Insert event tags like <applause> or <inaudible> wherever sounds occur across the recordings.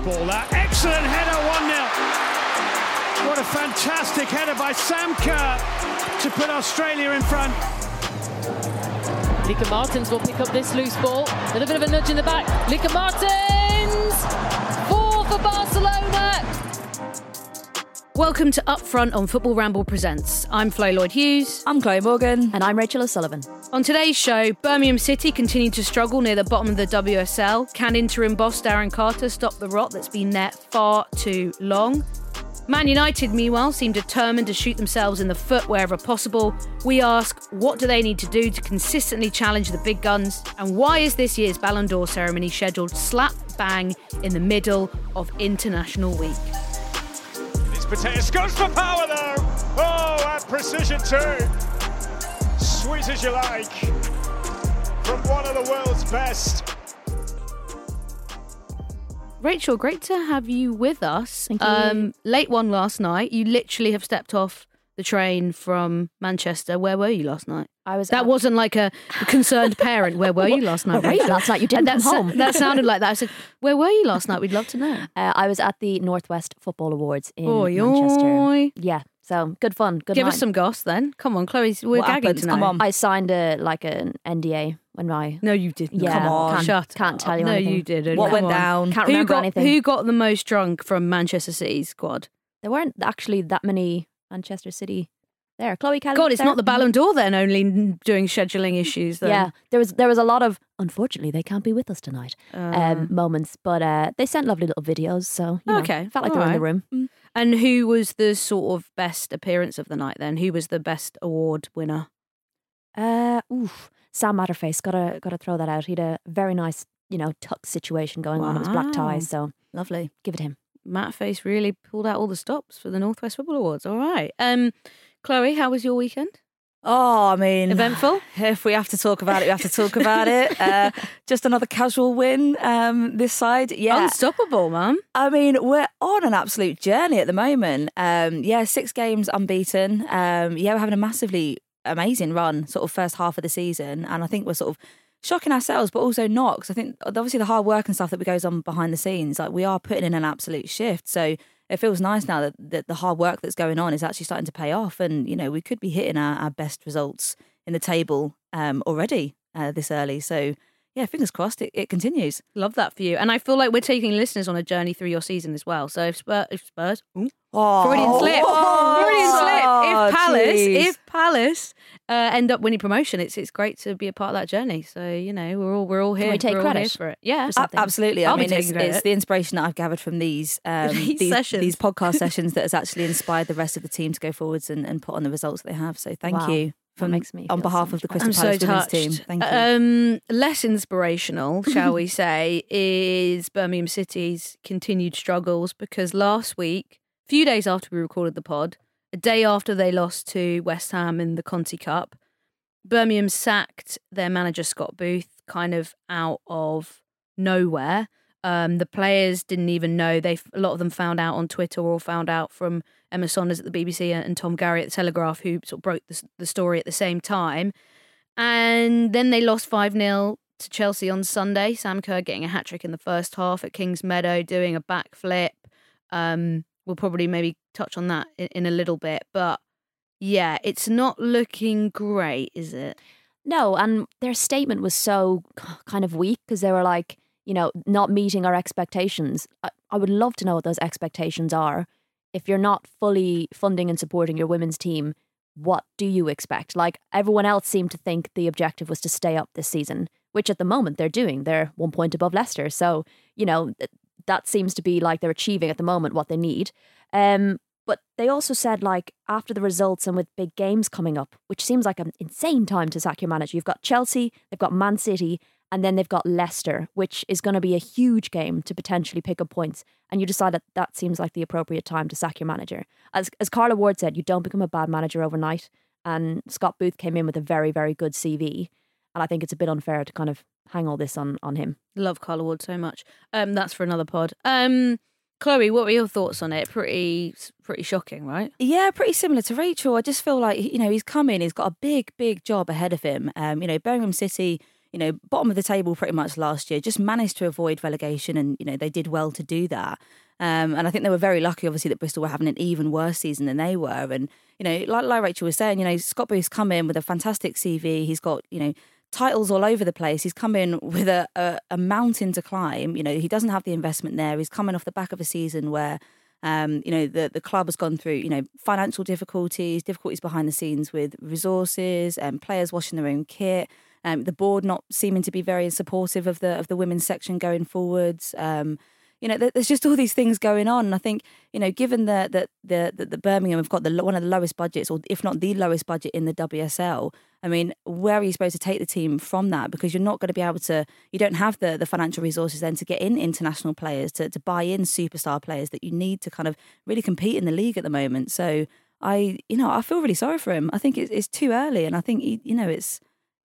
Excellent header, 1 0. What a fantastic header by Sam Kerr to put Australia in front. Lieke Martens will pick up this loose ball. A little bit of a nudge in the back. Lieke Martens! Four for Barcelona! Welcome to Upfront on Football Ramble Presents. I'm Flo Lloyd Hughes. I'm Chloe Morgan. And I'm Rachel O'Sullivan. On today's show, Birmingham City continue to struggle near the bottom of the WSL. Can interim boss Darren Carter stop the rot that's been there far too long? Man United, meanwhile, seem determined to shoot themselves in the foot wherever possible. We ask, what do they need to do to consistently challenge the big guns? And why is this year's Ballon d'Or ceremony scheduled slap bang in the middle of International Week? Mateus goes for power though. Oh, at precision too. Sweet as you like. From one of the world's best. Rachel, great to have you with us. Thank you. Um, late one last night. You literally have stepped off the train from Manchester. Where were you last night? I was. That at- wasn't like a concerned parent. Where were you last night? <laughs> Where were you last night? You didn't that, come home. that sounded like that. I said, "Where were you last night? We'd love to know." <laughs> Uh, I was at the Northwest Football Awards in Oi, Manchester. oi. Yeah, so good fun. Good Give night. us some goss then. Come on, Chloe. We're What gagging happened? to know. Come on. I signed a like an NDA when I. No, you didn't. Yeah, Come on. Can't, Shut can't up. tell you No, anything. you didn't. What Come went on. down? Can't Who remember got anything. who got the most drunk from Manchester City squad? There weren't actually that many Manchester City there. Chloe Kelly. God, it's there. not the Ballon d'Or then. Only doing scheduling issues. Then. Yeah, there was there was a lot of unfortunately they can't be with us tonight Uh, um, moments, but uh, they sent lovely little videos, so you know, Okay, felt like they were in the room. And who was the sort of best appearance of the night then? Who was the best award winner? Uh, oof, Sam Matterface, gotta gotta throw that out. He had a very nice, you know, tuck situation going on. It was black Wow. ties, so Lovely. give it him. Matt Face really pulled out all the stops for the Northwest Football Awards. All right. Um, Chloe, how was your weekend? Oh, I mean, Eventful? <sighs> If we have to talk about it, we have to talk about it. <laughs> Uh, just another casual win um, this side. Yeah. Unstoppable, man. I mean, we're on an absolute journey at the moment. Um, yeah, six games unbeaten. Um, yeah, we're having a massively amazing run, sort of first half of the season, and I think we're sort of shocking ourselves, but also not because I think obviously the hard work and stuff that goes on behind the scenes, like we are putting in an absolute shift. So it feels nice now that, that the hard work that's going on is actually starting to pay off, and you know we could be hitting our, our best results in the table um, already uh, this early. So. Yeah, fingers crossed, it, it continues. Love that for you. And I feel like we're taking listeners on a journey through your season as well. So if Spurs, if Spurs ooh, Oh, Freudian slip, Freudian slip. If Palace, jeez. if Palace uh, end up winning promotion, it's it's great to be a part of that journey. So you know we're all we're all here. we take we're credit for it? Yeah, for Absolutely. I be mean, it's, it's the inspiration that I've gathered from these um, These these, sessions. these podcast sessions that has actually inspired the rest of the team to go forwards and, and put on the results they have. So thank Wow. you from makes me on feel so behalf of the better. Crystal I'm so Palace women's touched. team. Thank you. Um, less inspirational, shall we say, is Birmingham City's continued struggles because last week, a few days after we recorded the pod, a day after they lost to West Ham in the Conti Cup, Birmingham sacked their manager Scott Booth kind of out of nowhere. Um, the players didn't even know. They a lot of them found out on Twitter or found out from Emma Saunders at the BBC and Tom Garry at the Telegraph, who sort of broke the, the story at the same time. And then they lost 5 0 to Chelsea on Sunday. Sam Kerr getting a hat trick in the first half at Kingsmeadow, doing a backflip. Um, we'll probably maybe touch on that in, in a little bit. But yeah, it's not looking great, is it? No, and their statement was so kind of weak because they were like, you know, not meeting our expectations. I, I would love to know what those expectations are. If you're not fully funding and supporting your women's team, what do you expect? Like everyone else seemed to think the objective was to stay up this season, which at the moment they're doing. They're one point above Leicester. So, you know, that seems to be like they're achieving at the moment what they need. Um, but they also said, like, after the results and with big games coming up, which seems like an insane time to sack your manager, you've got Chelsea, they've got Man City, and then they've got Leicester, which is going to be a huge game to potentially pick up points. And you decide that that seems like the appropriate time to sack your manager. As, as Carla Ward said, you don't become a bad manager overnight. And Scott Booth came in with a very, very good CV. And I think it's a bit unfair to kind of hang all this on, on him. Love Carla Ward so much. Um, that's for another pod. Um, Chloe, what were your thoughts on it? Pretty, pretty shocking, right? Yeah, pretty similar to Rachel. I just feel like you know he's come in, he's got a big, big job ahead of him. Um, you know, Birmingham City, you know, bottom of the table pretty much last year, just managed to avoid relegation, and you know they did well to do that. Um, and I think they were very lucky, obviously, that Bristol were having an even worse season than they were. And you know, like, like Rachel was saying, you know, Scott Booth's come in with a fantastic CV. He's got you know titles all over the place. He's come in with a, a, a mountain to climb. You know, he doesn't have the investment there. He's coming off the back of a season where, um, you know, the, the club has gone through, you know, financial difficulties, difficulties behind the scenes with resources and players washing their own kit. Um, the board not seeming to be very supportive of the of the women's section going forwards. Um, you know, there's just all these things going on. And I think, you know, given that that the, the, the Birmingham have got the one of the lowest budgets, or if not the lowest budget in the WSL, I mean, where are you supposed to take the team from that? Because you're not going to be able to, you don't have the, the financial resources then to get in international players, to, to buy in superstar players that you need to kind of really compete in the league at the moment. So I, you know, I feel really sorry for him. I think it's, it's too early. And I think, he, you know, it's,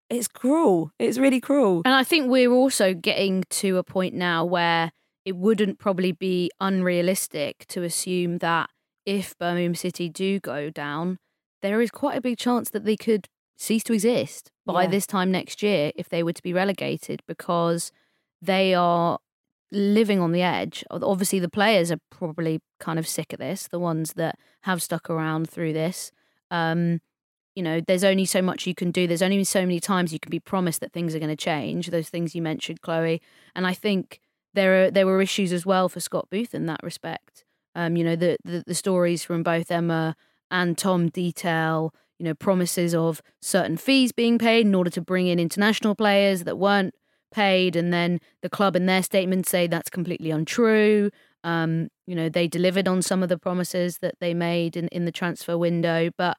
it's cruel. It's really cruel. And I think we're also getting to a point now where it wouldn't probably be unrealistic to assume that if Birmingham City do go down, there is quite a big chance that they could cease to exist by Yeah. this time next year if they were to be relegated because they are living on the edge. Obviously, the players are probably kind of sick of this, the ones that have stuck around through this. Um, you know, there's only so much you can do. There's only so many times you can be promised that things are going to change. Those things you mentioned, Chloe, and I think there are there were issues as well for Scott Booth in that respect. Um, you know, the, the the stories from both Emma and Tom detail, you know, promises of certain fees being paid in order to bring in international players that weren't paid, and then the club in their statement say that's completely untrue. Um, you know, they delivered on some of the promises that they made in, in the transfer window, but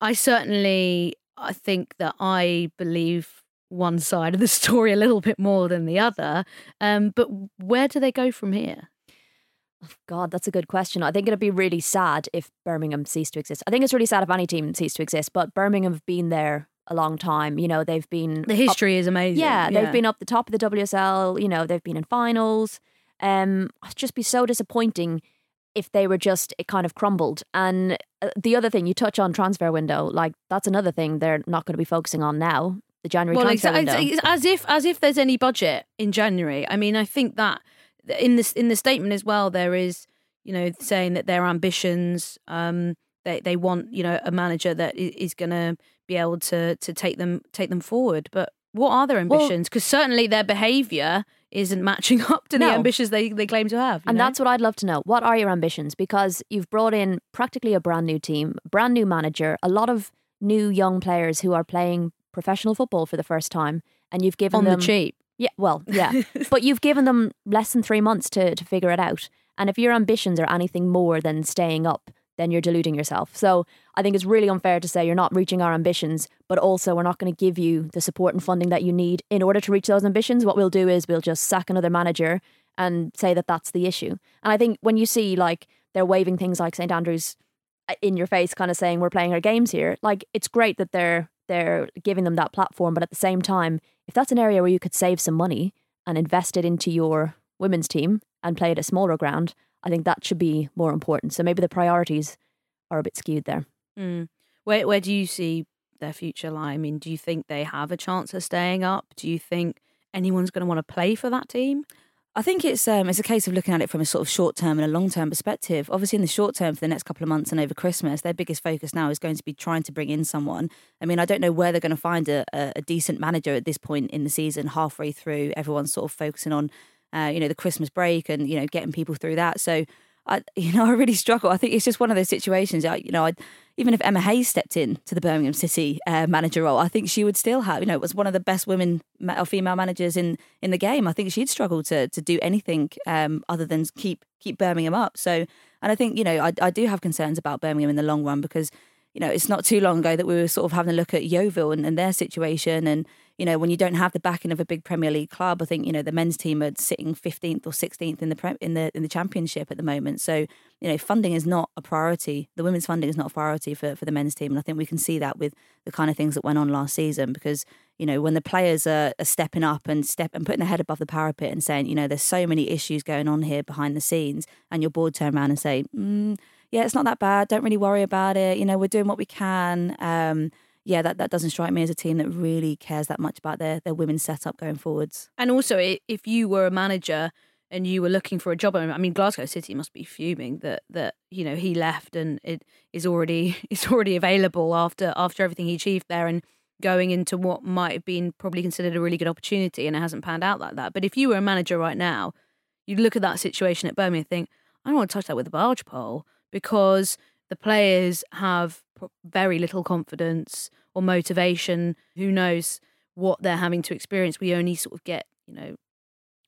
I certainly I think that I believe one side of the <laughs> story a little bit more than the other. Um, but where do they go from here? Oh, God, that's a good question. I think it'd be really sad if Birmingham ceased to exist. I think it's really sad if any team ceased to exist, but Birmingham have been there a long time. You know, they've been The up- history is amazing. Yeah, they've been up the top of the WSL. You know, they've been in finals. Um, it'd just be so disappointing if they were just it kind of crumbled. And uh, the other thing you touch on transfer window, like that's another thing they're not going to be focusing on now. The January well, transfer exa- window. as if as if there's any budget in January. I mean, I think that in this in the statement as well, there is you know saying that their ambitions, um, they they want you know a manager that is going to be able to to take them take them forward. But What are their ambitions? Because certainly their behaviour isn't matching <laughs> up to the ambitions they, they claim to have. And know? that's what I'd love to know. What are your ambitions? Because you've brought in practically a brand new team, brand new manager, a lot of new young players who are playing professional football for the first time, and you've given on them the cheap. Yeah, well, <laughs> yeah, but you've given them less than three months to to figure it out. And if your ambitions are anything more than staying up, then you're deluding yourself. So I think it's really unfair to say you're not reaching our ambitions, but also we're not going to give you the support and funding that you need in order to reach those ambitions. What we'll do is we'll just sack another manager and say that that's the issue. And I think when you see like they're waving things like St Andrews uh, in your face, kind of saying we're playing our games here, like it's great that they're they're giving them that platform, but at the same time, if that's an area where you could save some money and invest it into your women's team and play at a smaller ground, I think that should be more important. So maybe the priorities are a bit skewed there. Mm. Where where do you see their future lie? I mean, do you think they have a chance of staying up? Do you think anyone's going to want to play for that team? I think it's um, it's a case of looking at it from a sort of short term and a long term perspective. Obviously, in the short term, for the next couple of months and over Christmas, their biggest focus now is going to be trying to bring in someone. I mean, I don't know where they're going to find a, a, a decent manager at this point in the season. Halfway through, everyone's sort of focusing on, uh, you know, the Christmas break and you know getting people through that. So, I <laughs> you know I really struggle. I think it's just one of those situations. I, you know, I, even if Emma Hayes stepped in to the Birmingham City uh, manager role, I think she would still have. You know, it was one of the best women or female managers in in the game. I think she'd struggle to to do anything um, other than keep keep Birmingham up. So, and I think you know I, I do have concerns about Birmingham in the long run because you know it's not too long ago that we were sort of having a look at Yeovil and, and their situation and you know, when you don't have the backing of a big Premier League club, I think you know the men's team are sitting fifteenth or sixteenth in the pre- in the in the Championship at the moment. So you know, funding is not a priority. The women's funding is not a priority for for the men's team, and I think we can see that with the kind of things that went on last season. Because you know, when the players are, are stepping up and step and putting their head above the parapet and saying, you know, there's so many issues going on here behind the scenes, and your board turn around and say, mm, yeah, it's not that bad. Don't really worry about it. You know, we're doing what we can. Um, yeah, that, that doesn't strike me as a team that really cares that much about their, their women's setup going forwards. And also, if you were a manager and you were looking for a job, I mean, Glasgow City must be fuming that that you know he left and it is already <laughs> is already available after after everything he achieved there and going into what might have been probably considered a really good opportunity and it hasn't panned out like that. But if you were a manager right now, you'd look at that situation at Birmingham and think, I don't want to touch that with a barge pole because the players have very little confidence or motivation. Who knows what they're having to experience? We only sort of get, you know,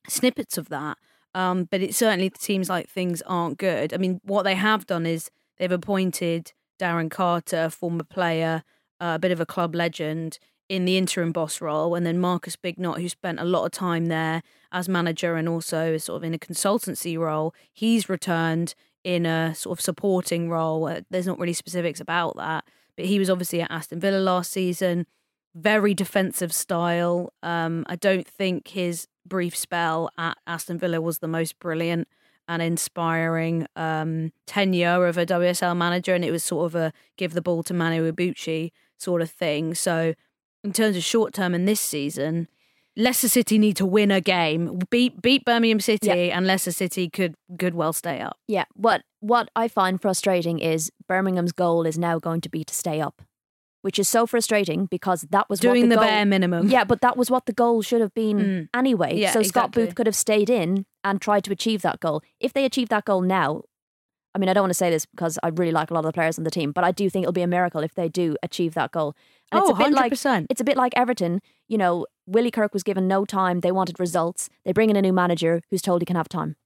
snippets of that. Um, but it certainly seems like things aren't good. I mean, what they have done is they've appointed Darren Carter, former player, uh, a bit of a club legend, in the interim boss role, and then Marcus Bignot, who spent a lot of time there as manager and also is sort of in a consultancy role. He's returned in a sort of supporting role. Uh, There's not really specifics about that, but he was obviously at Aston Villa last season. Very defensive style. Um, I don't think his brief spell at Aston Villa was the most brilliant and inspiring um, tenure of a WSL manager, and it was sort of a give the ball to Mana Iwabuchi sort of thing. So, in terms of short term in this season, Leicester City need to win a game, beat beat Birmingham City, Yeah. and Leicester City could could well stay up. Yeah. What what I find frustrating is Birmingham's goal is now going to be to stay up, which is so frustrating because that was Doing what the, the, goal, bare minimum. Yeah, but that was what the goal should have been Mm. anyway. Yeah, so Scott exactly. Booth could have stayed in and tried to achieve that goal. If they achieve that goal now, I mean, I don't want to say this because I really like a lot of the players on the team, but I do think it'll be a miracle if they do achieve that goal. And Oh, it's a bit like 100%. it's a bit like Everton. You know, Willie Kirk was given no time. They wanted results. They bring in a new manager who's told he can have time.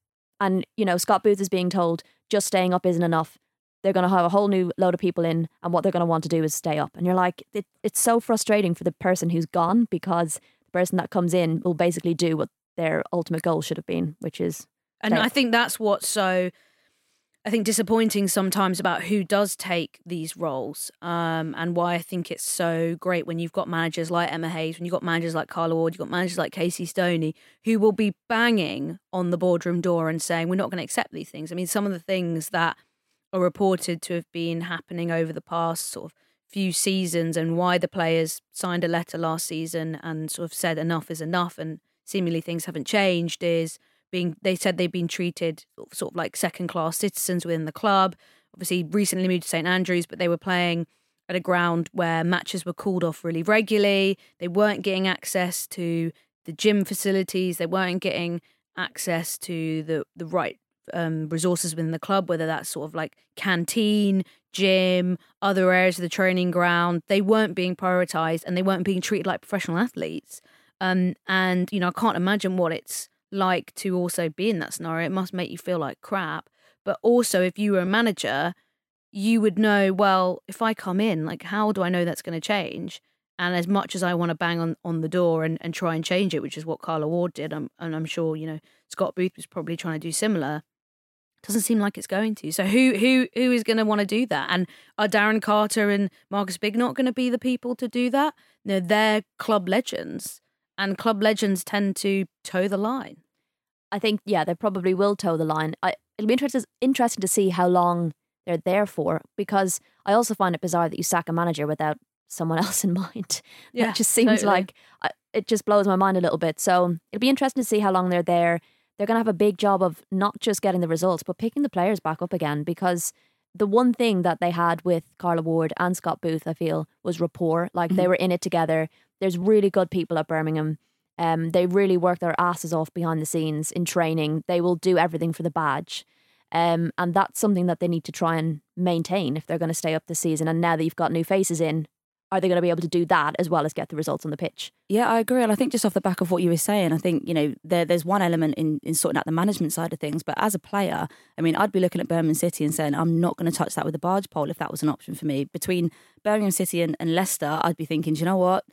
And, you know, Scott Booth is being told just staying up isn't enough. They're going to have a whole new load of people in, and what they're going to want to do is stay up. And you're like, it, it's so frustrating for the person who's gone because the person that comes in will basically do what their ultimate goal should have been, which is. And I think that's what's so, I think, disappointing sometimes about who does take these roles, um, and why I think it's so great when you've got managers like Emma Hayes, when you've got managers like Carla Ward, you've got managers like Casey Stoney, who will be banging on the boardroom door and saying, "We're not going to accept these things." I mean, some of the things that are reported to have been happening over the past sort of few seasons, and why the players signed a letter last season and sort of said enough is enough, and seemingly things haven't changed, is being they said they've been treated sort of like second class citizens within the club. Obviously, recently moved to St Andrews, but they were playing at a ground where matches were called off really regularly. They weren't getting access to the gym facilities. They weren't getting access to the the right um, resources within the club, whether that's sort of like canteen, gym, other areas of the training ground. They weren't being prioritized and they weren't being treated like professional athletes. Um, and you know, I can't imagine what it's like to also be in that scenario. It must make you feel like crap. But also, if you were a manager, you would know, well, if I come in, like, how do I know that's going to change? And as much as I want to bang on, on the door and, and try and change it, which is what Carla Ward did, I'm, and I'm sure, you know, Scott Booth was probably trying to do similar, doesn't seem like it's going to. So who who who is going to want to do that? And are Darren Carter and Marcus Bignot going to be the people to do that? No, they're club legends, and club legends tend to toe the line. I think yeah, they probably will toe the line. I, it'll be interesting interesting to see how long they're there for because I also find it bizarre that you sack a manager without someone <laughs> else in mind. Yeah, that just seems totally. like uh, it just blows my mind a little bit. So it'll be interesting to see how long they're there. They're going to have a big job of not just getting the results, but picking the players back up again because the one thing that they had with Carla Ward and Scott Booth, I feel, was rapport. Like they were in it together. There's really good people at Birmingham. Um, they really work their asses off behind the scenes in training. They will do everything for the badge. Um, and that's something that they need to try and maintain if they're going to stay up this season. And now that you've got new faces in, are they going to be able to do that as well as get the results on the pitch? Yeah, I agree. And I think just off the back of what you were saying, I think, you know, there, there's one element in, in sorting out the management side of things. But as a player, I mean, I'd be looking at Birmingham City and saying, I'm not going to touch that with a barge pole if that was an option for me. Between Birmingham City and, and Leicester, I'd be thinking, do you know what?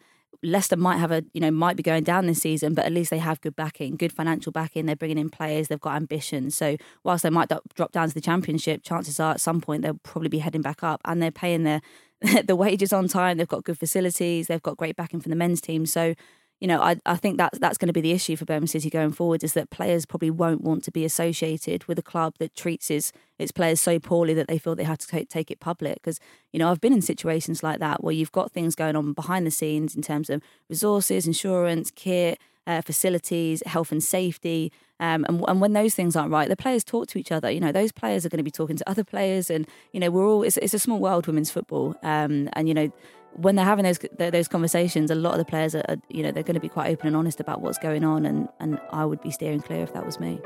Leicester might have a, you know, might be going down this season, but at least they have good backing, good financial backing. They're bringing in players, they've got ambition. So whilst they might drop down to the championship, chances are at some point they'll probably be heading back up, and they're paying their <laughs> the wages on time. They've got good facilities. They've got great backing from the men's team. So you know, I, I think that's that's going to be the issue for Birmingham City going forward is that players probably won't want to be associated with a club that treats its its players so poorly that they feel they have to take, take it public. Because you know, I've been in situations like that where you've got things going on behind the scenes in terms of resources, insurance, kit, uh, facilities, health and safety. Um, and, and when those things aren't right, the players talk to each other. You know, those players are going to be talking to other players, and you know, we're all it's, it's a small world, women's football. Um, and you know, when they're having those those conversations, a lot of the players are, you know they're going to be quite open and honest about what's going on, and and I would be steering clear if that was me.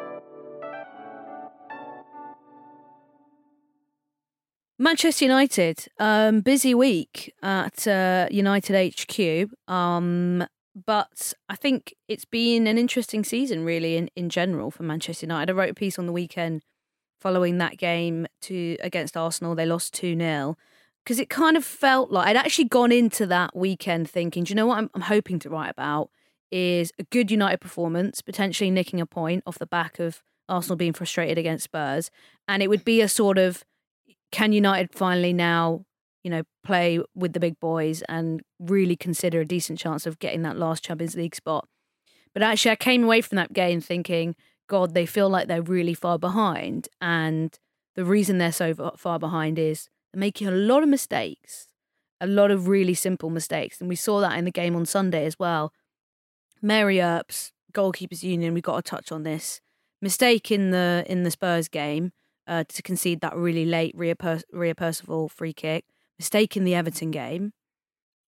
Manchester United, um, busy week at uh, United HQ, um, but I think it's been an interesting season, really, in, in general for Manchester United. I wrote a piece on the weekend following that game to against Arsenal. They lost two 0 because it kind of felt like I'd actually gone into that weekend thinking, do you know what I'm, I'm hoping to write about is a good United performance, potentially nicking a point off the back of Arsenal being frustrated against Spurs, and it would be a sort of can United finally now, you know, play with the big boys and really consider a decent chance of getting that last Champions League spot. But actually, I came away from that game thinking, God, they feel like they're really far behind, and the reason they're so far behind is they're making a lot of mistakes, a lot of really simple mistakes. And we saw that in the game on Sunday as well. Mary Earps, goalkeepers union, we've got to touch on this. Mistake in the in the Spurs game uh, to concede that really late Ria, per- Ria Percival free kick. Mistake in the Everton game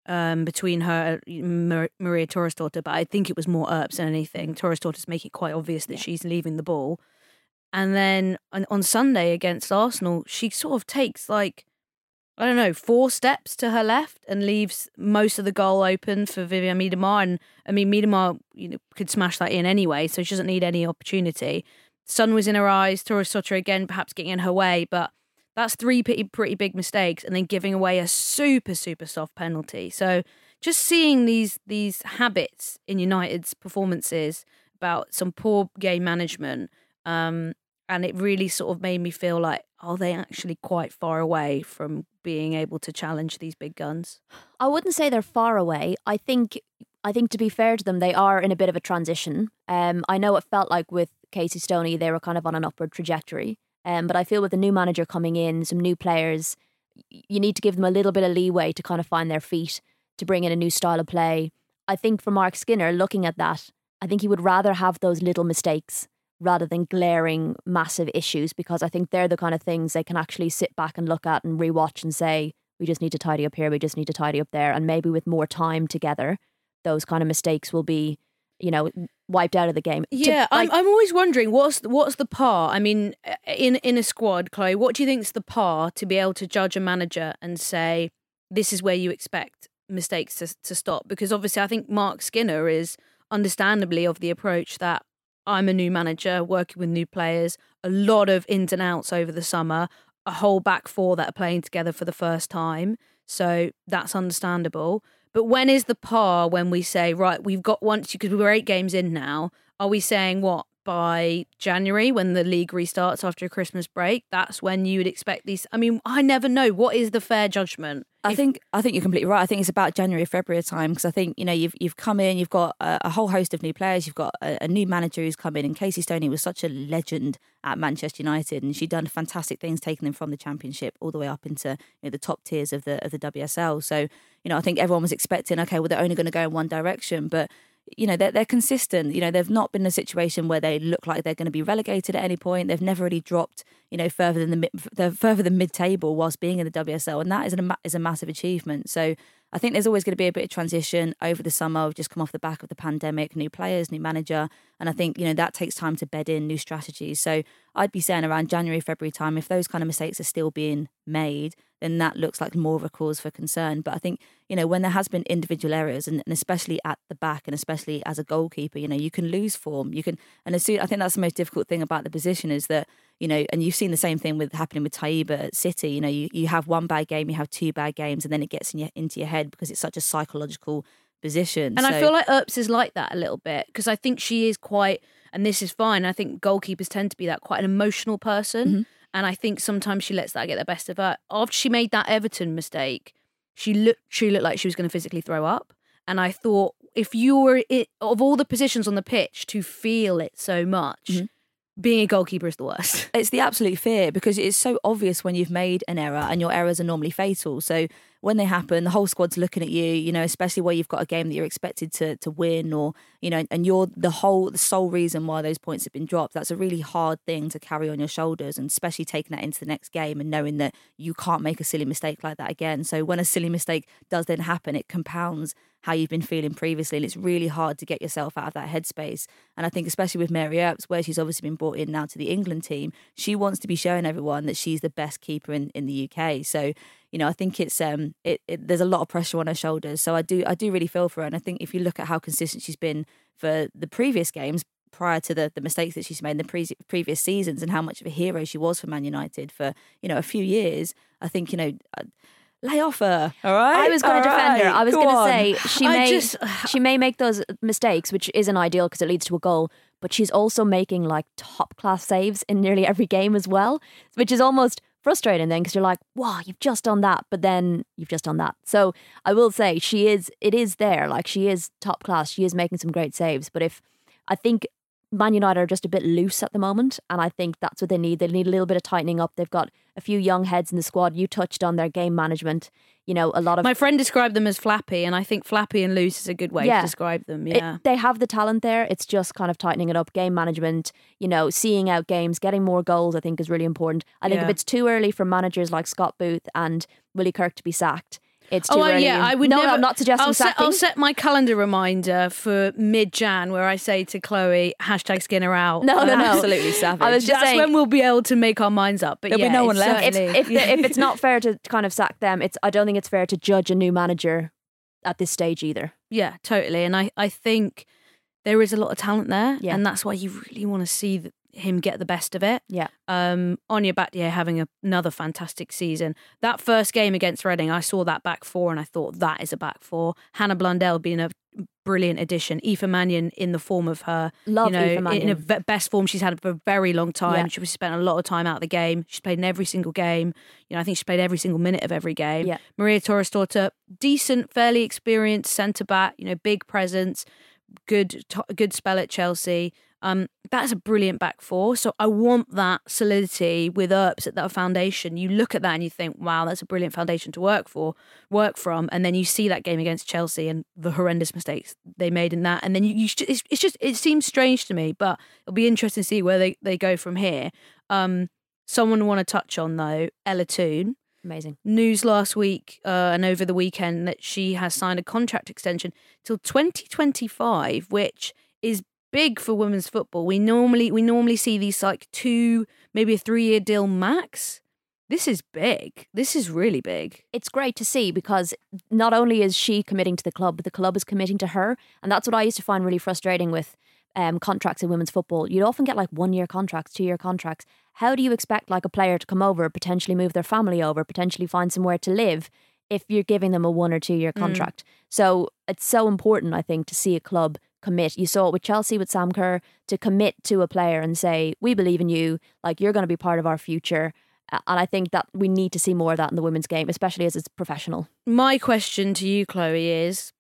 um, between her Mar- Maria Thorisdottir, but I think it was more Earps than anything. Thorisdottir's making it quite obvious that yeah. she's leaving the ball. And then on, on Sunday against Arsenal, she sort of takes like I don't know, four steps to her left and leaves most of the goal open for Vivianne Miedema. And I mean, Miedema you know, could smash that in anyway, so she doesn't need any opportunity. Sun was in her eyes, Thorisdottir again, perhaps getting in her way, but that's three pretty, pretty big mistakes and then giving away a super, super soft penalty. So just seeing these these habits in United's performances about some poor game management um, and it really sort of made me feel like are they actually quite far away from being able to challenge these big guns? I wouldn't say they're far away. I think i think to be fair to them they are in a bit of a transition. Um, i know it felt like with casey stoney they were kind of on an upward trajectory um, but i feel with the new manager coming in some new players you need to give them a little bit of leeway to kind of find their feet to bring in a new style of play. I think for mark skinner looking at that i think he would rather have those little mistakes rather than glaring massive issues because I think they're the kind of things they can actually sit back and look at and rewatch and say, we just need to tidy up here, we just need to tidy up there, and maybe with more time together, those kind of mistakes will be, you know, wiped out of the game. To- Yeah, like- I'm, I'm always wondering what's what's the par. I mean, uh, in in a squad, Chloe, what do you think's the par to be able to judge a manager and say this is where you expect mistakes to to stop? Because obviously, I think Mark Skinner is understandably of the approach that I'm a new manager working with new players, a lot of ins and outs over the summer, a whole back four that are playing together for the first time. So that's understandable. But when is the par when we say, right, we've got once because we're eight games in now, are we saying what by January when the league restarts after a Christmas break? That's when you would expect these. I mean, I never know. What is the fair judgment? I think I think you're completely right. I think it's about January, February time because I think you know you've you've come in, you've got a, a whole host of new players, you've got a, a new manager who's come in, and Casey Stoney was such a legend at Manchester United, and she'd done fantastic things, taking them from the Championship all the way up into you know, the top tiers of the of the WSL. So you know I think everyone was expecting, okay, well they're only going to go in one direction, but you know they're, they're consistent you know they've not been in a situation where they look like they're going to be relegated at any point they've never really dropped you know further than the mid, further than mid-table whilst being in the WSL and that is a is a massive achievement so I think there's always going to be a bit of transition over the summer. We've just come off the back of the pandemic, new players, new manager, and I think you know that takes time to bed in new strategies. So I'd be saying around January, February time, if those kind of mistakes are still being made, then that looks like more of a cause for concern. But I think you know when there has been individual errors, and, and especially at the back, and especially as a goalkeeper, you know you can lose form. You can, and as soon I think that's the most difficult thing about the position is that you know, and you've seen the same thing with happening with Taiba at City. You know, you, you have one bad game, you have two bad games, and then it gets in your, into your head because it's such a psychological position. And I feel like Earps is like that a little bit because I think she is quite, and this is fine. I think goalkeepers tend to be that quite an emotional person. Mm-hmm. And I think sometimes she lets that get the best of her. After she made that Everton mistake, she looked, she looked like she was going to physically throw up. And I thought, if you were it, of all the positions on the pitch to feel it so much, Mm-hmm. being a goalkeeper is the worst. it's the absolute fear because it's so obvious when you've made an error and your errors are normally fatal. So when they happen, the whole squad's looking at you, you know, especially where you've got a game that you're expected to to win or, you know, and you're the whole the sole reason why those points have been dropped. That's a really hard thing to carry on your shoulders and especially taking that into the next game and knowing that you can't make a silly mistake like that again. So when a silly mistake does then happen, it compounds how you've been feeling previously. And it's really hard to get yourself out of that headspace. And I think, especially with Mary Earps, where she's obviously been brought in now to the England team, she wants to be showing everyone that she's the best keeper in, in the UK. So, you know, I think it's um, it, it there's a lot of pressure on her shoulders. So I do I do really feel for her. And I think if you look at how consistent she's been for the previous games, prior to the, the mistakes that she's made in the pre- previous seasons and how much of a hero she was for Man United for you know a few years. I think you know. Uh, Lay off her, all right. I was going to defend her. I was going to say <sighs> she I may just- she may make those mistakes, which isn't ideal because it leads to a goal. But she's also making like top class saves in nearly every game as well, which is almost frustrating then because you're like, wow, you've just done that, but then you've just done that. So I will say she is it is there, like she is top class. She is making some great saves. But if I think Man United are just a bit loose at the moment, and I think that's what they need. They need a little bit of tightening up. They've got a few young heads in the squad. You touched on their game management. You know, a lot of My friend described them as flappy, and I think flappy and loose is a good way Yeah. to describe them. it- Yeah. they have the talent there. It's just kind of tightening it up. Game management, you know, seeing out games, getting more goals, I think is really important. I think if it's too early for managers like Scott Booth and Willie Kirk to be sacked, it's oh, too Oh early. yeah, I would no, never. I'm not suggesting I'll set. I'll set my calendar reminder for mid Jan where I say to Chloe hashtag Skinner out. No, no, um, no. Absolutely savage. I was just That's saying when we'll be able to make our minds up. But There'll be no one left. if certainly- if, the, if it's <laughs> not fair to kind of sack them, it's I don't think it's fair to judge a new manager at this stage either. Yeah, totally. And I, I think there is a lot of talent there. Yeah. And that's why you really want to see th- him get the best of it. Yeah. Um, Ona Batlle having a, another fantastic season. That first game against Reading, I saw that back four and I thought that is a back four. Hannah Blundell being a brilliant addition. Aoife Mannion in the form of her, Love you know, in a best form she's had for a very long time. Yeah. She spent a lot of time out of the game. She's played in every single game. You know, I think she's played every single minute of every game. Yeah. Maria Thorisdottir, decent, fairly experienced centre back. You know, big presence, good, good spell at Chelsea. Um, that's a brilliant back four. So I want that solidity with Earps at that foundation. You look at that and you think, wow, that's a brilliant foundation to work for, work from. And then you see that game against Chelsea and the horrendous mistakes they made in that. And then you, you it's, it's just, it seems strange to me, but it'll be interesting to see where they, they go from here. Um, someone want to touch on though, Ella Toone. Amazing. news last week uh, and over the weekend that she has signed a contract extension till 2025, which is big for women's football. We normally we normally see these like two, maybe a three year deal max. This is big. This is really big. It's great to see because not only is she committing to the club, but the club is committing to her. And that's what I used to find really frustrating with um, contracts in women's football. You'd often get like one year contracts, two year contracts. How do you expect like a player to come over, potentially move their family over, potentially find somewhere to live if you're giving them a one or two year contract? So it's so important, I think, to see a club commit. You saw it with Chelsea with Sam Kerr to commit to a player and say, "We believe in you. Like you're going to be part of our future." And I think that we need to see more of that in the women's game, especially as it's professional. My question to you, Chloe, is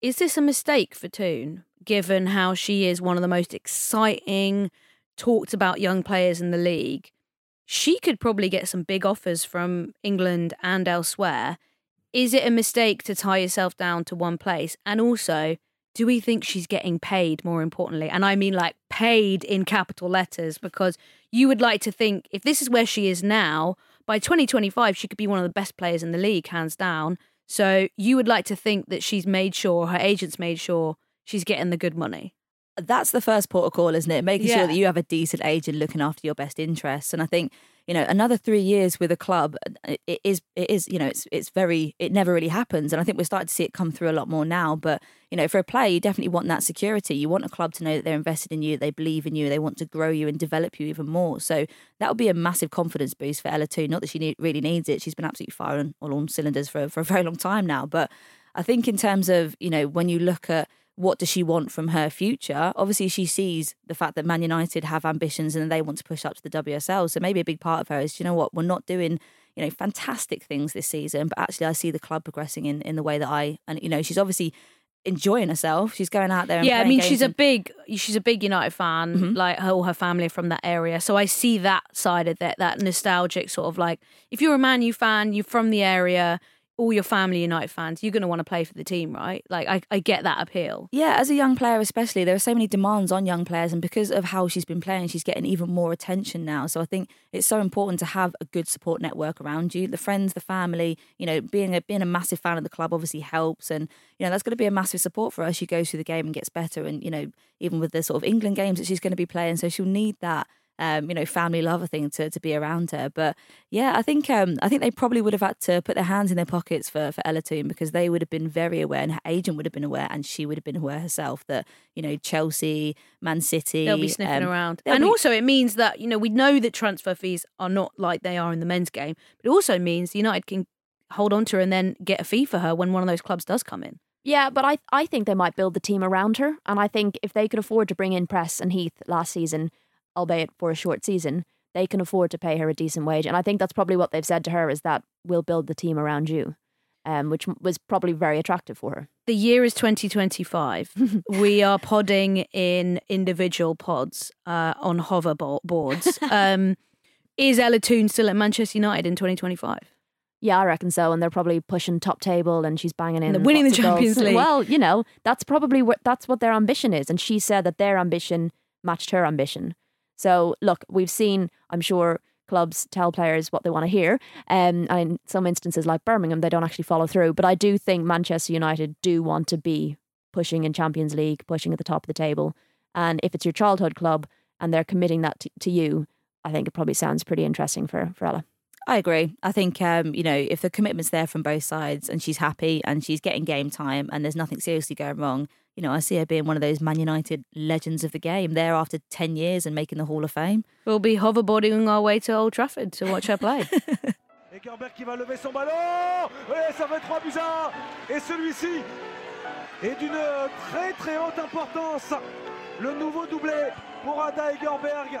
Is this a mistake for Toone, given how she is one of the most exciting, talked about young players in the league? She could probably get some big offers from England and elsewhere. Is it a mistake to tie yourself down to one place? And also, do we think she's getting paid more importantly? And I mean like paid in capital letters because you would like to think if this is where she is now, by 2025 she could be one of the best players in the league hands down. So you would like to think that she's made sure her agents made sure she's getting the good money. that's the first protocol, isn't it? Making Yeah. sure that you have a decent agent looking after your best interests. And I think you know another three years with a club, it is it is you know it's it's very it never really happens. And I think we're starting to see it come through a lot more now. But you know for a player, you definitely want that security. You want a club to know that they're invested in you, they believe in you, they want to grow you and develop you even more. So that would be a massive confidence boost for Ella too. Not that she need, really needs it; she's been absolutely firing all on cylinders for for a very long time now. But I think in terms of you know when you look at what does she want from her future? Obviously, she sees the fact that Man United have ambitions and they want to push up to the WSL. So maybe a big part of her is, you know what, we're not doing you know fantastic things this season, but actually I see the club progressing in in the way that I and you know she's obviously enjoying herself. She's going out there. And yeah, I mean she's games a big she's a big United fan. Mm-hmm. Like her, all her family from that area, so I see that side of that that nostalgic sort of like if you're a Man U fan, you're from the area, all your family United fans, you're going to want to play for the team, right? Like I, I get that appeal. Yeah, as a young player, especially, there are so many demands on young players, and because of how she's been playing, she's getting even more attention now. So I think it's so important to have a good support network around you. The friends, the family, you know, being a being a massive fan of the club obviously helps, and you know that's going to be a massive support for her. She goes through the game and gets better, and you know, even with the sort of England games that she's going to be playing, so she'll need that. Um, you know, family love, I think, to, to be around her. But yeah, I think um, I think they probably would have had to put their hands in their pockets for, for Ella Toone because they would have been very aware and her agent would have been aware and she would have been aware herself that, you know, Chelsea, Man City. They'll be sniffing um, around. And be- also, it means that, you know, we know that transfer fees are not like they are in the men's game, but it also means United can hold on to her and then get a fee for her when one of those clubs does come in. Yeah, but I I think they might build the team around her, and I think if they could afford to bring in Press and Heath last season, albeit for a short season, they can afford to pay her a decent wage, and I think that's probably what they've said to her is that we'll build the team around you, um, which was probably very attractive for her. The year is 2025. <laughs> we are podding in individual pods uh, on hoverboards. <laughs> Um, is Ella Toone still at Manchester United in 2025? Yeah, I reckon so, and they're probably pushing top table, and she's banging in. they're winning the of goals. Champions League. Well, you know, that's probably what that's what their ambition is, and she said that their ambition matched her ambition. So, look, we've seen, I'm sure, clubs tell players what they want to hear, um, and in some instances, like Birmingham, they don't actually follow through. But I do think Manchester United do want to be pushing in Champions League, pushing at the top of the table, and if it's your childhood club and they're committing that to, to you, I think it probably sounds pretty interesting for for Ella. I agree. I think um, you know if the commitment's there from both sides and she's happy and she's getting game time and there's nothing seriously going wrong, you know I see her being one of those Man United legends of the game. There after ten years and making the Hall of Fame. We'll be hoverboarding our way to Old Trafford to watch her play. <laughs> Et Gerber qui va lever son ballon Et ça fait 3 buts à 1 Et celui-ci est d'une très très haute importance. Le nouveau doublé pour Ada Hegerberg.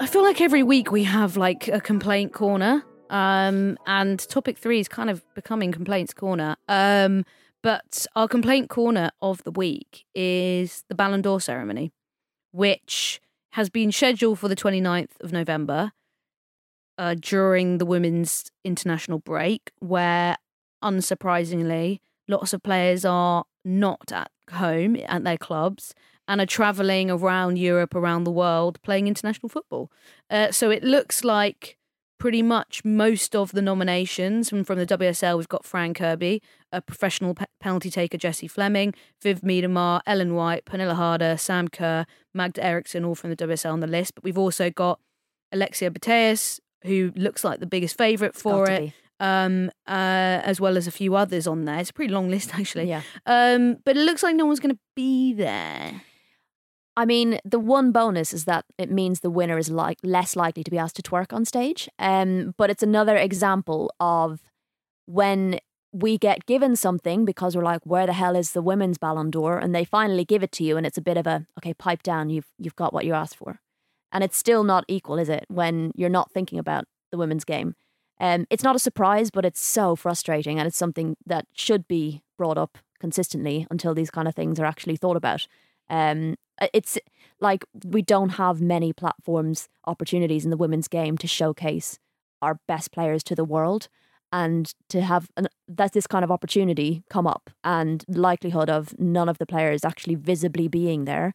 I feel like every week we have like a complaint corner. Um, and topic three is kind of becoming complaints corner. Um, but our complaint corner of the week is the Ballon d'Or ceremony, which has been scheduled for the 29th of November uh, during the women's international break, where unsurprisingly, lots of players are not at home at their clubs and are traveling around Europe, around the world, playing international football. Uh, so it looks like pretty much most of the nominations from, from the WSL, we've got Fran Kirby, a professional pe- penalty taker, Jessie Fleming, Viv Miedema, Ellen White, Pernille Harder, Sam Kerr, Magda Eriksson, all from the WSL on the list. But we've also got Alexia Putellas, who looks like the biggest favourite for it. Um, uh, as well as a few others on there. It's a pretty long list, <laughs> actually. Yeah. Um, but it looks like no one's going to be there. I mean, the one bonus is that it means the winner is like less likely to be asked to twerk on stage. Um, but it's another example of when we get given something because we're like, where the hell is the women's Ballon d'Or? And they finally give it to you, and it's a bit of a okay, pipe down. You've you've got what you asked for, and it's still not equal, is it? When you're not thinking about the women's game, um, it's not a surprise, but it's so frustrating, and it's something that should be brought up consistently until these kind of things are actually thought about. Um, Uh, it's like we don't have many platforms, opportunities in the women's game to showcase our best players to the world, and to have an, that this kind of opportunity come up, and likelihood of none of the players actually visibly being there.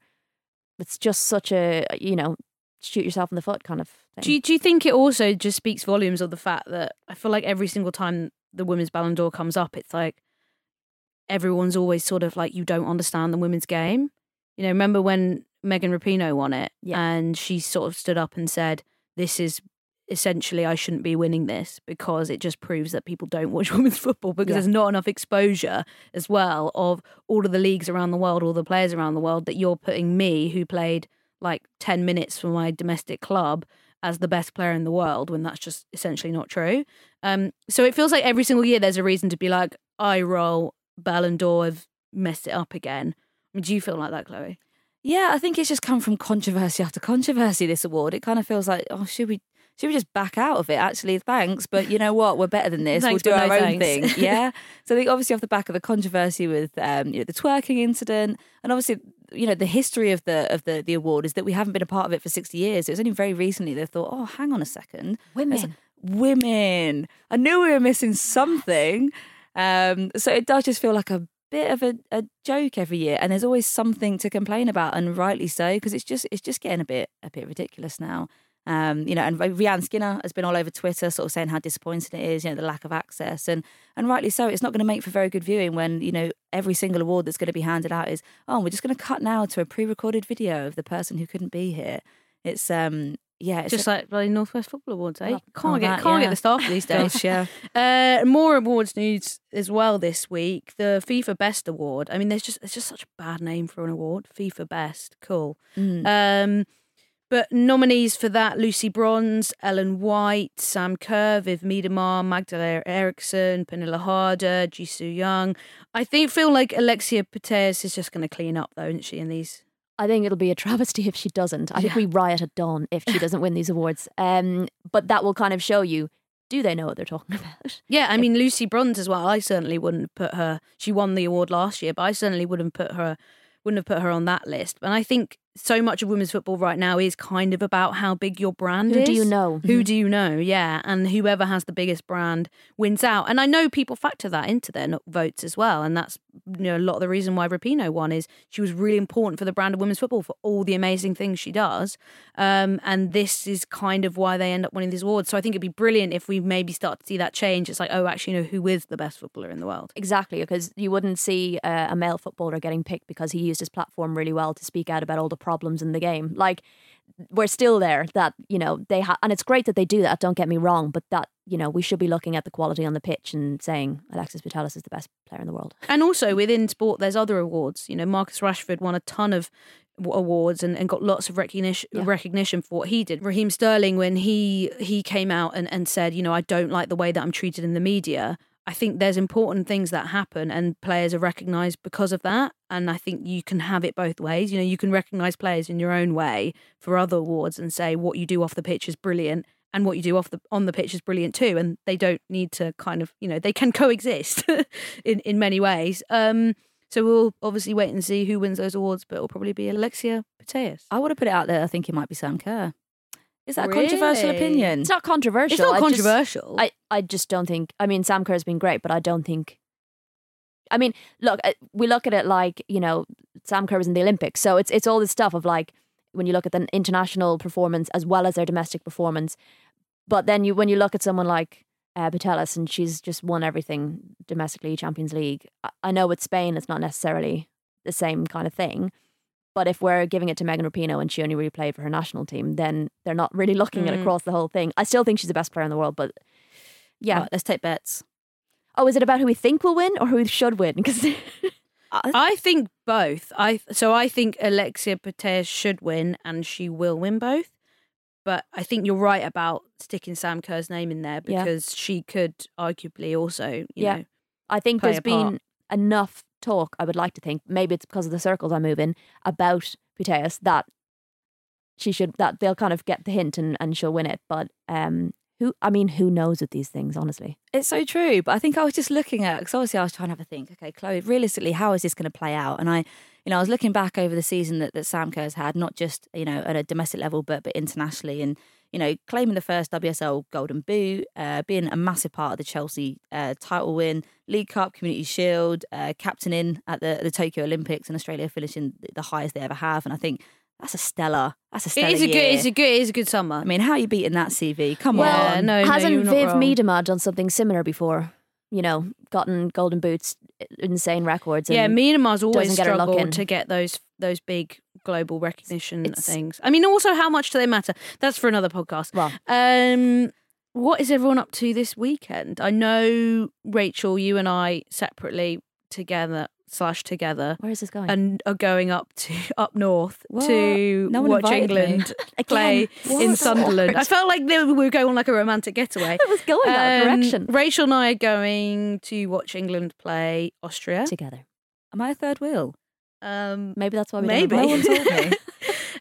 It's just such a you know shoot yourself in the foot kind of thing. Do you, do you think it also just speaks volumes of the fact that I feel like every single time the women's Ballon d'Or comes up, it's like everyone's always sort of like, you don't understand the women's game. You know, remember when Megan Rapinoe won it Yeah. and she sort of stood up and said, this is essentially I shouldn't be winning this because it just proves that people don't watch <laughs> women's football because Yeah. there's not enough exposure as well of all of the leagues around the world, all the players around the world that you're putting me who played like 10 minutes for my domestic club as the best player in the world when that's just essentially not true. Um, so it feels like every single year there's a reason to be like, I roll, Ballon d'Or have messed it up again. Do you feel like that, Chloe? Yeah, I think it's just come from controversy after controversy. This award, it kind of feels like, oh, should we? Should we just back out of it? Actually, thanks, but you know what? We're better than this. Thanks, we'll do our no own thanks. thing. <laughs> Yeah. so I think obviously off the back of the controversy with um, you know the twerking incident, and obviously you know the history of the of the the award is that we haven't been a part of it for sixty years. It was only very recently they thought, oh, hang on a second, Women. women. I knew we were missing something. Um, so it does just feel like a bit of a, a joke every year, and there's always something to complain about, and rightly so, because it's just it's just getting a bit a bit ridiculous now. Um, you know, and Rianne Skinner has been all over Twitter, sort of saying how disappointing it is, you know, the lack of access, and and rightly so. It's not going to make for very good viewing when you know every single award that's going to be handed out is oh, we're just going to cut now to a pre-recorded video of the person who couldn't be here. It's um, yeah, it's Just like bloody Northwest Football Awards, eh? Can't get that, can't yeah. get the staff these <laughs> days. Gosh, yeah. <laughs> Uh, more awards news as well this week. The FIFA Best Award. I mean, there's just it's just such a bad name for an award. FIFA Best, cool. Mm. Um, but nominees for that: Lucy Bronze, Ellen White, Sam Kerr, Viv Miedema, Magdalena Eriksson, Pernille Harder, Ji So-yun. I think feel like Alexia Putellas is just going to clean up though, isn't she? In these, I think it'll be a <laughs> travesty if she doesn't. I think we riot at dawn if she doesn't win these awards. <laughs> Um, but that will kind of show you: do they know what they're talking <laughs> about? yeah. I mean, Lucy Bronze as well. I certainly wouldn't put her. She won the award last year, but I certainly wouldn't put her. Wouldn't have put her on that list. And I think so much of women's football right now is kind of about how big your brand Who is. do you know? Who do you know? Yeah, and whoever has the biggest brand wins out. And I know people factor that into their votes as well, and that's you know a lot of the reason why Rapinoe won is she was really important for the brand of women's football for all the amazing things she does. Um, and this is kind of why they end up winning these awards. So I think it'd be brilliant if we maybe start to see that change. It's like, oh, actually, you know, who is the best footballer in the world? Exactly, because you wouldn't see uh, a male footballer getting picked because he used his platform really well to speak out about all the problems in the game. Like, we're still there that, you know, they have, and it's great that they do that, don't get me wrong, but that, you know, we should be looking at the quality on the pitch and saying Alexia Putellas is the best player in the world. And also within sport, there's other awards. You know, Marcus Rashford won a ton of awards and, and got lots of recognition recognition for what he did. Raheem Sterling, when he he came out and, and said, you know, I don't like the way that I'm treated in the media. I think there's important things that happen and players are recognised because of that. And I think you can have it both ways. You know, you can recognise players in your own way for other awards and say what you do off the pitch is brilliant and what you do off the on the pitch is brilliant too. And they don't need to kind of, you know, they can coexist <laughs> in, in many ways. Um so we'll obviously wait and see who wins those awards, but it'll probably be Alexia Putellas. I would have put it out there. I think it might be Sam Kerr. Is that a controversial opinion? It's not controversial. It's not I just- controversial. I, I just don't think. I mean, Sam Kerr's been great, but I don't think. I mean, look, uh, we look at it like you know, Sam Kerr was in the Olympics, so it's it's all this stuff of like when you look at the international performance as well as their domestic performance. But then you when you look at someone like uh, Putellas and she's just won everything domestically, Champions League. I, I know with Spain it's not necessarily the same kind of thing. But if we're giving it to Megan Rapinoe and she only really played for her national team, then they're not really <laughs> looking at Mm. across the whole thing. I still think she's the best player in the world, but yeah. Right, let's take bets. Oh, is it about who we think will win or who should win? <laughs> Because I think both. I so I think Alexia Putellas should win and she will win both. But I think you're right about sticking Sam Kerr's name in there Yeah. because she could arguably also, you yeah, know, I think there's been enough talk. I would like to think maybe it's because of the circles I move in about Putellas that she should that they'll kind of get the hint and, and she'll win it. But um, who? I mean, who knows with these things? Honestly, It's so true. But I think I was just looking at because obviously I was trying to have a think. Okay, Chloe, realistically, how is this going to play out? And I, you know, I was looking back over the season that, that Sam Kerr's had, not just you know at a domestic level, but but internationally, and you know, claiming the first WSL Golden Boot, uh, being a massive part of the Chelsea uh, title win, League Cup, Community Shield, uh, captaining at the the Tokyo Olympics, and Australia finishing the- the highest they ever have. And I think that's a stellar. That's a stellar. it is a good year. it's a good it is a good summer. I mean, how are you beating that CV? Come Yeah, on. no, no, hasn't you're Viv. Miedema done something similar before? You know, gotten golden boots, insane records. Yeah, Miedema's always struggled to get those those big global recognition It's- things. I mean, also how much do they matter? That's for another podcast. Well, Um, what is everyone up to this weekend? I know Rachel, you and I separately together slash together where is this going? and are going up to <laughs> up north What? to No watch. England <laughs> play in? Sunderland. I felt like they- we were going on like a romantic getaway. <laughs> it was going that Um, direction Rachel and I are going to watch England play Austria. together. Am I a third wheel? Um, Maybe that's why we maybe. No one told me.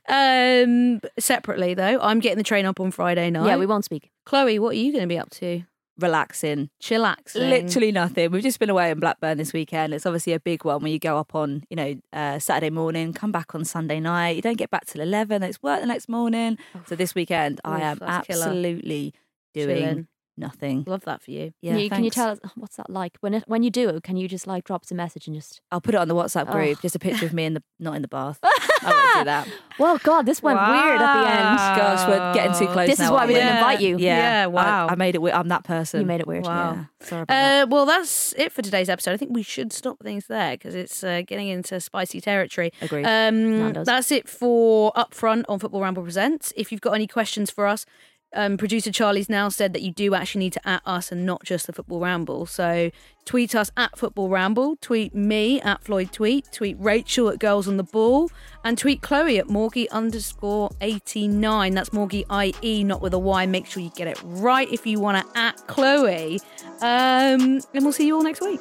um, separately though, I'm getting the train up on Friday night. yeah, we won't speak. Chloe, what are you going to be up to? Relaxing. Chillaxing. Literally nothing. We've just been away in Blackburn this weekend. It's obviously a big one when you go up on, you know, uh, Saturday morning, come back on Sunday night. You don't get back till 11. It's work the next morning. So this weekend, I am that's killer. absolutely doing Chilling. Nothing. Love that for you. Yeah, can, you, can you thanks. tell us what's that like when it, when you do it? Can you just like drop us a message and just? I'll put it on the WhatsApp group. Oh. Just a picture of me in the not in the bath. I won't do that. <laughs> Well, God, this went weird at the end. Gosh, we're getting too close. This is now, why aren't we didn't invite you. Yeah, Yeah, I- wow. I, made it. weird. I'm that person. You made it weird. Wow. Yeah. Sorry about that. Uh, well, that's it for today's episode. I think we should stop things there because it's uh, getting into spicy territory. Agreed. Um, Nando's. that's it for Upfront on Football Ramble Presents. If you've got any questions for us, um, producer Charlie's now said that you do actually need to at us and not just the Football Ramble. So tweet us at Football Ramble, tweet me at Floyd Tweet, tweet Rachel at Girls on the Ball, and tweet Chloe at Morgie underscore 89. That's Morgie IE, not with a Y. Make sure you get it right if you want to at Chloe. Um, and we'll see you all next week.